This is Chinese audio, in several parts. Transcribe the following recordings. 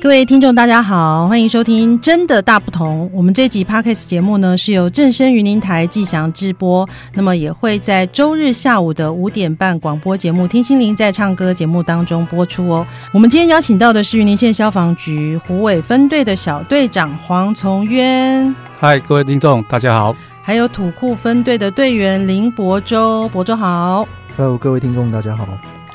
各位听众，大家好，欢迎收听《真的大不同》。我们这集 Podcast 节目呢，是由正声云林台季祥直播，那么也会在周日下午的五点半广播节目《听心灵在唱歌》节目当中播出哦。我们今天邀请到的是云林县消防局虎尾分队的小队长黄从渊。嗨，各位听众，大家好。还有土库分队的队员林博洲，博洲好。Hello，各位听众，大家好。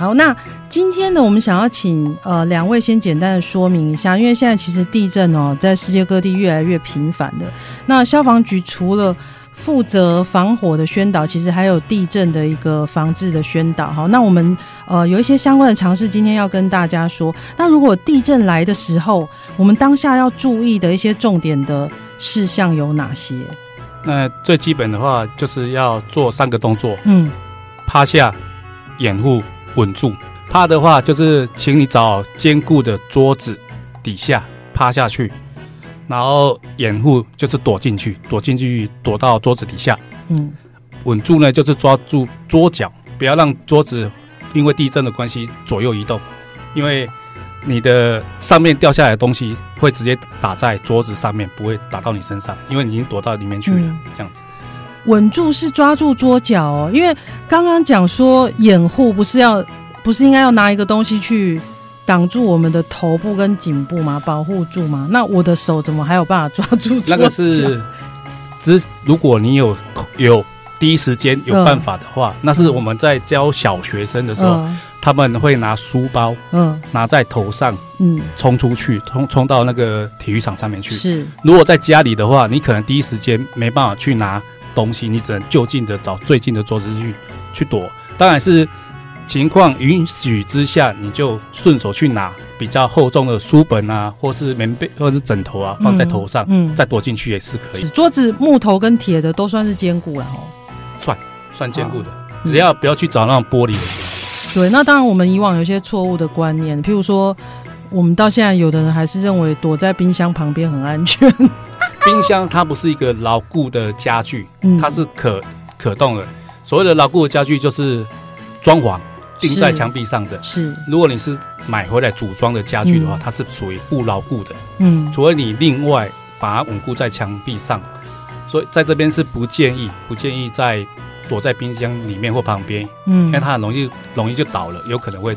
好，那今天呢，我们想要请呃两位先简单的说明一下，因为现在其实地震哦，在世界各地越来越频繁的。那消防局除了负责防火的宣导，其实还有地震的一个防治的宣导。好，那我们呃有一些相关的尝试，今天要跟大家说。那如果地震来的时候，我们当下要注意的一些重点的事项有哪些？那最基本的话，就是要做三个动作。嗯，趴下，掩护。稳住，趴的话就是，请你找坚固的桌子底下趴下去，然后掩护就是躲进去，躲进去，躲到桌子底下。嗯，稳住呢，就是抓住桌角，不要让桌子因为地震的关系左右移动，因为你的上面掉下来的东西会直接打在桌子上面，不会打到你身上，因为你已经躲到里面去了。嗯、这样子。稳住是抓住桌角哦，因为刚刚讲说掩护不是要，不是应该要拿一个东西去挡住我们的头部跟颈部吗？保护住吗？那我的手怎么还有办法抓住桌角？那个是，只如果你有有第一时间有办法的话，嗯、那是我们在教小学生的时候，嗯、他们会拿书包，嗯，拿在头上，嗯，冲出去，冲冲到那个体育场上面去。是，如果在家里的话，你可能第一时间没办法去拿。东西你只能就近的找最近的桌子去去躲，当然是情况允许之下，你就顺手去拿比较厚重的书本啊，或是棉被或者是枕头啊，放在头上，嗯，嗯再躲进去也是可以。桌子木头跟铁的都算是坚固了哦，算算坚固的，只要不要去找那种玻璃的。对，那当然我们以往有些错误的观念，譬如说我们到现在有的人还是认为躲在冰箱旁边很安全。冰箱它不是一个牢固的家具，它是可可动的。所谓的牢固的家具就是装潢钉在墙壁上的。是，如果你是买回来组装的家具的话，它是属于不牢固的。嗯，除非你另外把它稳固在墙壁上。所以在这边是不建议，不建议在躲在冰箱里面或旁边，嗯，因为它很容易容易就倒了，有可能会。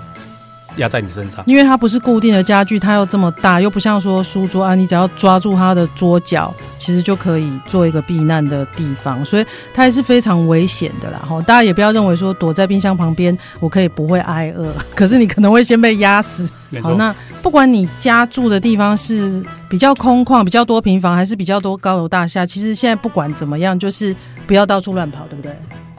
压在你身上，因为它不是固定的家具，它又这么大，又不像说书桌啊，你只要抓住它的桌角，其实就可以做一个避难的地方，所以它还是非常危险的啦。哈，大家也不要认为说躲在冰箱旁边，我可以不会挨饿，可是你可能会先被压死。好，那不管你家住的地方是比较空旷、比较多平房，还是比较多高楼大厦，其实现在不管怎么样，就是不要到处乱跑，对不对？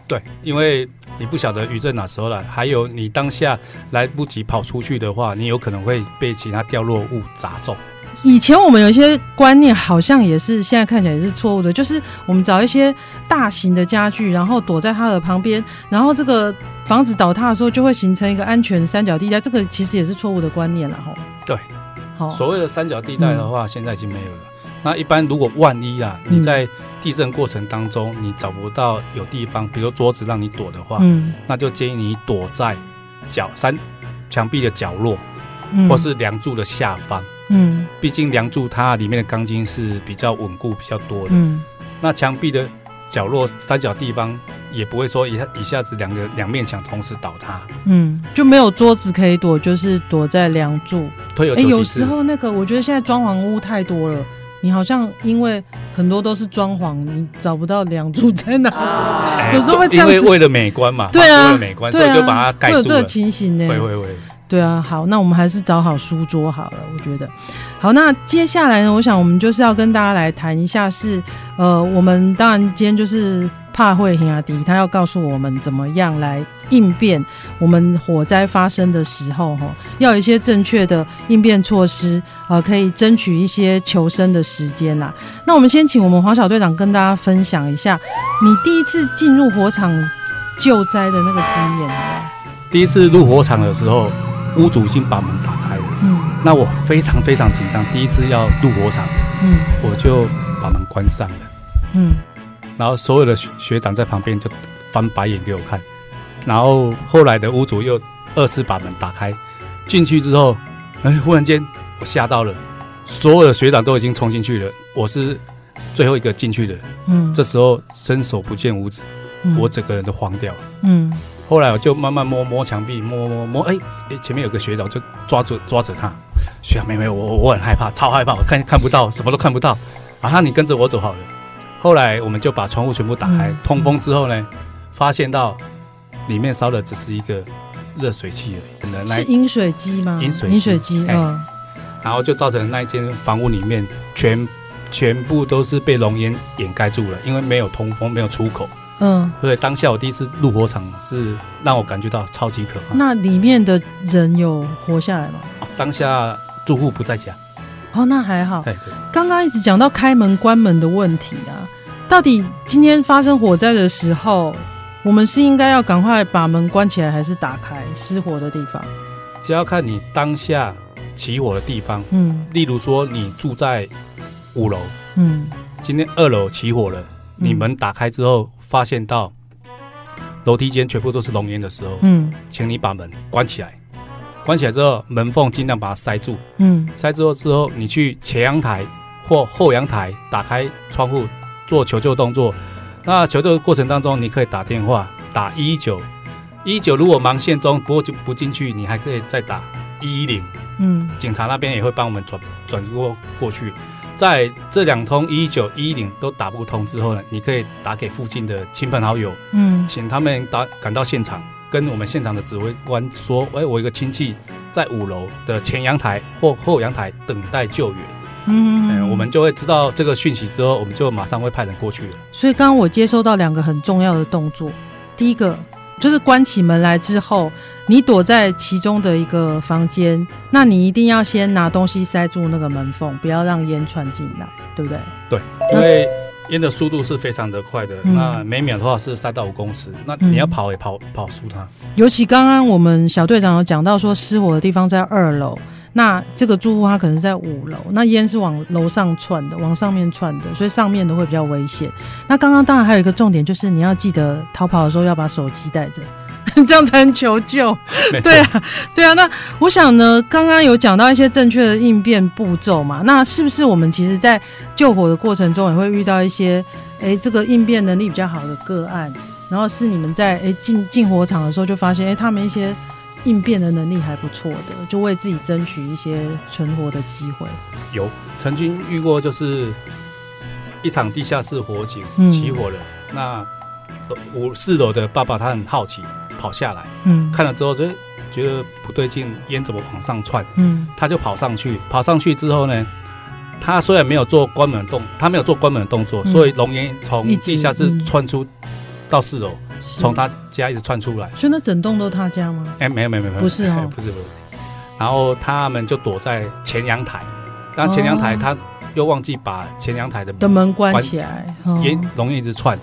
对，因为你不晓得余震哪时候来，还有你当下来不及跑出去的话，你有可能会被其他掉落物砸中。以前我们有一些观念，好像也是现在看起来也是错误的，就是我们找一些大型的家具，然后躲在它的旁边，然后这个房子倒塌的时候就会形成一个安全三角地带，这个其实也是错误的观念了哈。对，好，所谓的三角地带的话，嗯、现在已经没有了。那一般如果万一啊，你在地震过程当中你找不到有地方，比如说桌子让你躲的话，嗯，那就建议你躲在角三墙壁的角落，嗯，或是梁柱的下方，嗯，毕竟梁柱它里面的钢筋是比较稳固、比较多的，嗯，那墙壁的角落三角地方也不会说一下一下子两个两面墙同时倒塌，嗯，就没有桌子可以躲，就是躲在梁柱。哎，有时候那个我觉得现在装潢屋太多了。你好像因为很多都是装潢，你找不到梁柱在哪，啊、有时候会这样子。因为为了美观嘛，对啊，为了美观，所以就把它盖住了。会有这个情形呢？会会会。对啊，好，那我们还是找好书桌好了，我觉得。好，那接下来呢，我想我们就是要跟大家来谈一下是，是呃，我们当然今天就是。怕会兄弟，他要告诉我们怎么样来应变我们火灾发生的时候，哈，要有一些正确的应变措施，呃，可以争取一些求生的时间啦。那我们先请我们黄小队长跟大家分享一下，你第一次进入火场救灾的那个经验。第一次入火场的时候，屋主已经把门打开了，嗯，那我非常非常紧张，第一次要入火场，嗯，我就把门关上了，嗯，然后所有的学学长在旁边就翻白眼给我看，然后后来的屋主又二次把门打开，进去之后，哎，忽然间我吓到了，所有的学长都已经冲进去了，我是最后一个进去的，嗯，这时候伸手不见五指，嗯，我整个人都慌掉了，嗯。后来我就慢慢摸摸墙壁，摸摸摸，哎哎，前面有个学长，就抓住抓着他。学长妹妹，我我很害怕，超害怕，我看看不到，什么都看不到。啊，你跟着我走好了。后来我们就把窗户全部打开，通风之后呢，发现到里面烧的只是一个热水器而已。是饮水机吗？饮水饮水机，嗯。然后就造成那一间房屋里面全全部都是被浓烟掩盖住了，因为没有通风，没有出口。嗯，所以，当下我第一次入火场是让我感觉到超级可怕。那里面的人有活下来吗？当下住户不在家。哦，那还好。对，刚刚一直讲到开门关门的问题啊，到底今天发生火灾的时候，我们是应该要赶快把门关起来，还是打开失火的地方？只要看你当下起火的地方。嗯，例如说你住在五楼，嗯，今天二楼起火了，你门打开之后。发现到楼梯间全部都是浓烟的时候，嗯，请你把门关起来。关起来之后，门缝尽量把它塞住，嗯，塞住之后，你去前阳台或后阳台打开窗户做求救动作。那求救的过程当中，你可以打电话打一一九，一一九如果忙线中拨就不进去，你还可以再打一一零，嗯，警察那边也会帮我们转转过过去。在这两通一一九一一零都打不通之后呢，你可以打给附近的亲朋好友，嗯，请他们打赶到现场，跟我们现场的指挥官说，哎，我一个亲戚在五楼的前阳台或后阳台等待救援，嗯，嗯，我们就会知道这个讯息之后，我们就马上会派人过去了。所以刚刚我接收到两个很重要的动作，第一个。就是关起门来之后，你躲在其中的一个房间，那你一定要先拿东西塞住那个门缝，不要让烟窜进来，对不对？对，因为烟的速度是非常的快的，嗯、那每秒的话是三到五公尺，那你要跑也跑、嗯、跑输它。尤其刚刚我们小队长有讲到说，失火的地方在二楼。那这个住户他可能是在五楼，那烟是往楼上窜的，往上面窜的，所以上面的会比较危险。那刚刚当然还有一个重点，就是你要记得逃跑的时候要把手机带着，这样才能求救。对啊，对啊。那我想呢，刚刚有讲到一些正确的应变步骤嘛，那是不是我们其实在救火的过程中也会遇到一些，哎，这个应变能力比较好的个案，然后是你们在哎进进火场的时候就发现，哎，他们一些。应变的能力还不错的，就为自己争取一些存活的机会。有曾经遇过，就是一场地下室火警起火了，嗯、那五四楼的爸爸他很好奇，跑下来，嗯，看了之后就觉得不对劲，烟怎么往上窜？嗯，他就跑上去，跑上去之后呢，他虽然没有做关门动，他没有做关门的动作，嗯、所以浓烟从地下室窜出到四楼。从他家一直窜出来，所以那整栋都他家吗？哎、欸，没有没有没有，不是哦，不是不是。然后他们就躲在前阳台，但前阳台他又忘记把前阳台的门的门关起来，也容易一直窜。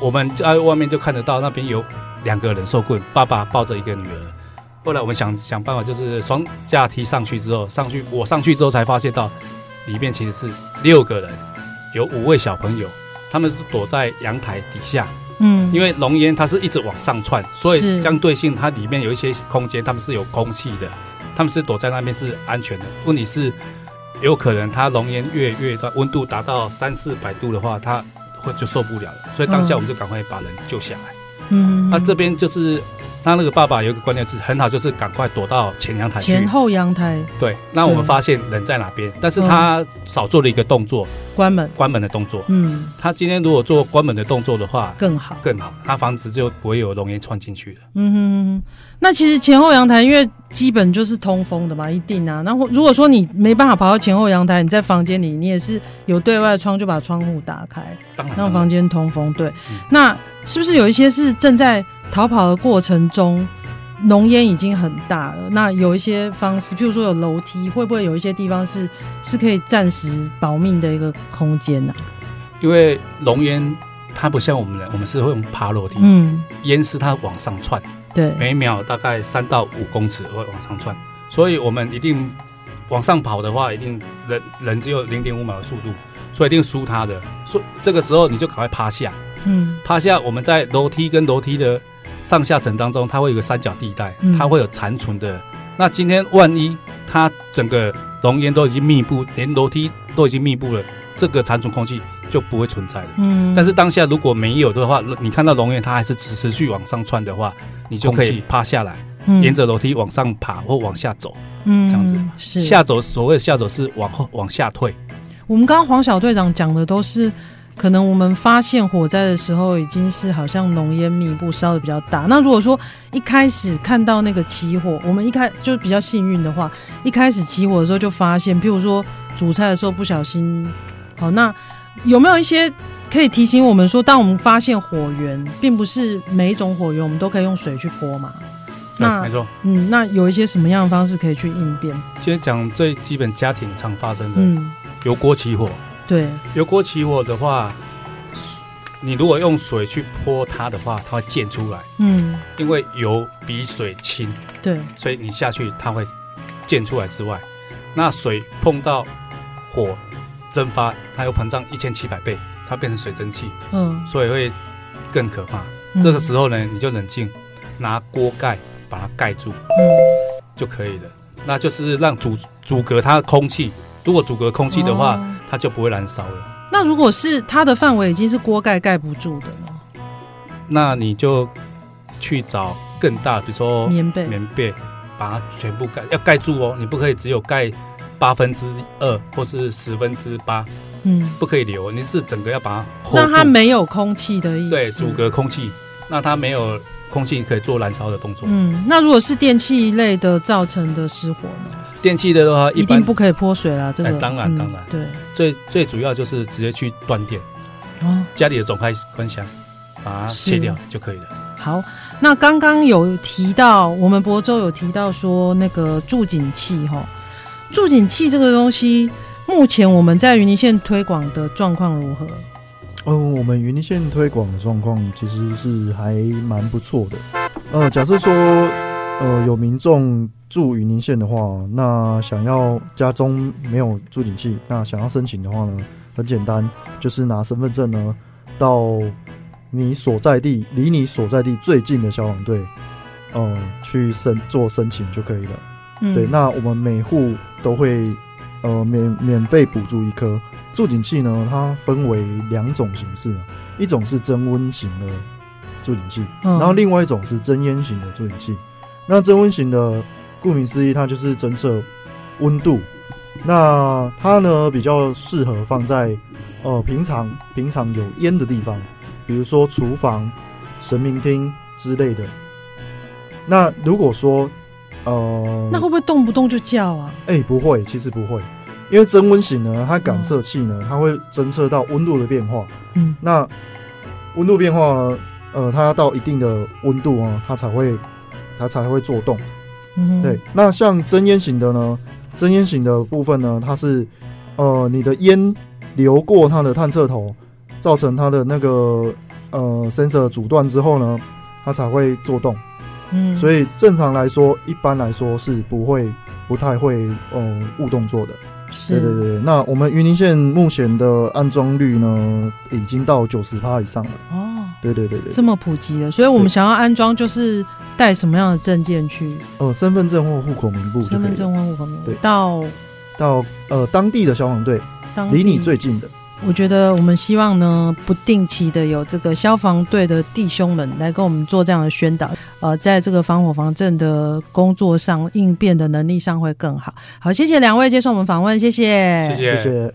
我们在外面就看得到那边有两个人受棍，爸爸抱着一个女儿。后来我们想想办法，就是双架梯上去之后，上去我上去之后才发现到里面其实是六个人，有五位小朋友，他们是躲在阳台底下。嗯，因为浓烟它是一直往上窜，所以相对性它里面有一些空间，它们是有空气的，他们是躲在那边是安全的。问题是，有可能它浓烟越越到，温度达到三四百度的话，它会就受不了了。所以当下我们就赶快把人救下来。嗯，那这边就是。他那个爸爸有一个观念是很好，就是赶快躲到前阳台去。前后阳台。对，那我们发现人在哪边，但是他少做了一个动作，关门，关门的动作。嗯，他今天如果做关门的动作的话，更好，更好，他房子就不会有浓烟窜进去了。嗯哼哼，那其实前后阳台因为基本就是通风的嘛，一定啊。然后如果说你没办法跑到前后阳台，你在房间里，你也是有对外窗，就把窗户打开，让房间通风。对，嗯、那是不是有一些是正在？逃跑的过程中，浓烟已经很大了。那有一些方式，譬如说有楼梯，会不会有一些地方是是可以暂时保命的一个空间呢、啊？因为浓烟它不像我们人，我们是会用爬楼梯。嗯，烟是它往上窜，对，每秒大概三到五公尺会往上窜，所以我们一定往上跑的话，一定人人只有零点五秒的速度，所以一定输他的。所以这个时候你就赶快趴下，嗯，趴下。我们在楼梯跟楼梯的上下层当中，它会有个三角地带，它会有残存的。嗯、那今天万一它整个熔岩都已经密布，连楼梯都已经密布了，这个残存空气就不会存在了。嗯，但是当下如果没有的话，你看到熔岩它还是持持续往上窜的话，你就可以趴下来。沿着楼梯往上爬或往下走，嗯，这样子是下走。所谓下走是往后往下退。我们刚刚黄小队长讲的都是，可能我们发现火灾的时候已经是好像浓烟密布，烧的比较大。那如果说一开始看到那个起火，我们一开就比较幸运的话，一开始起火的时候就发现，譬如说煮菜的时候不小心，好，那有没有一些可以提醒我们说，当我们发现火源，并不是每一种火源我们都可以用水去泼嘛？那没错，嗯，那有一些什么样的方式可以去应变？今天讲最基本家庭常发生的，嗯，油锅起火。对，油锅起火的话，你如果用水去泼它的话，它会溅出来。嗯，因为油比水轻，对，所以你下去它会溅出来之外，那水碰到火蒸发，它又膨胀一千七百倍，它变成水蒸气。嗯，所以会更可怕。嗯，这个时候呢，你就冷静，拿锅盖。把它盖住，嗯，就可以了。那就是让阻阻隔它的空气。如果阻隔空气的话，哦，它就不会燃烧了。那如果是它的范围已经是锅盖盖不住的呢？那你就去找更大，比如说棉被，棉被把它全部盖，要盖住哦。你不可以只有盖八分之二或是十分之八，嗯，不可以留。你是整个要把它让它没有空气的意思，对，阻隔空气，那它没有。空气可以做燃烧的动作。嗯，那如果是电器类的造成的失火呢？电器的话，一定不可以泼水啦。这个、哎、当然当然，对，最最主要就是直接去断电。哦，家里的总开关箱把它切掉就可以了。好，那刚刚有提到，我们博州有提到说那个助警器哈，助警器这个东西，目前我们在云林县推广的状况如何？哦，我们云林县推广的状况其实是还蛮不错的。呃，假设说，呃，有民众住云林县的话，那想要家中没有助警器，那想要申请的话呢，很简单，就是拿身份证呢，到你所在地离你所在地最近的消防队，呃，去申做申请就可以了。嗯、对，那我们每户都会，呃，免免费补助一颗。助警器呢，它分为两种形式，一种是增温型的助警器，嗯，然后另外一种是增烟型的助警器。那增温型的，顾名思义，它就是侦测温度。那它呢，比较适合放在呃平常平常有烟的地方，比如说厨房、神明厅之类的。那如果说呃，那会不会动不动就叫啊？哎、欸，不会，其实不会。因为增温型呢，它感测器呢，它会侦测到温度的变化。嗯，那温度变化呢，呃，它要到一定的温度啊，它才会它才会做动。嗯，对。那像真烟型的呢，真烟型的部分呢，它是呃，你的烟流过它的探测头，造成它的那个呃 sensor 阻断之后呢，它才会做动。嗯，所以正常来说，一般来说是不会不太会呃误动作的。对对对，那我们云林县目前的安装率呢，已经到九十趴以上了。哦，对对对对，这么普及了，所以我们想要安装，就是带什么样的证件去？呃，身份证或户口名簿。身份证或户口名簿。对，到到呃当地的消防队，离你最近的。我觉得我们希望呢，不定期的有这个消防队的弟兄们来跟我们做这样的宣导，呃，在这个防火防震的工作上应变的能力上会更好。好，谢谢两位接受我们访问，谢谢，谢谢，谢谢。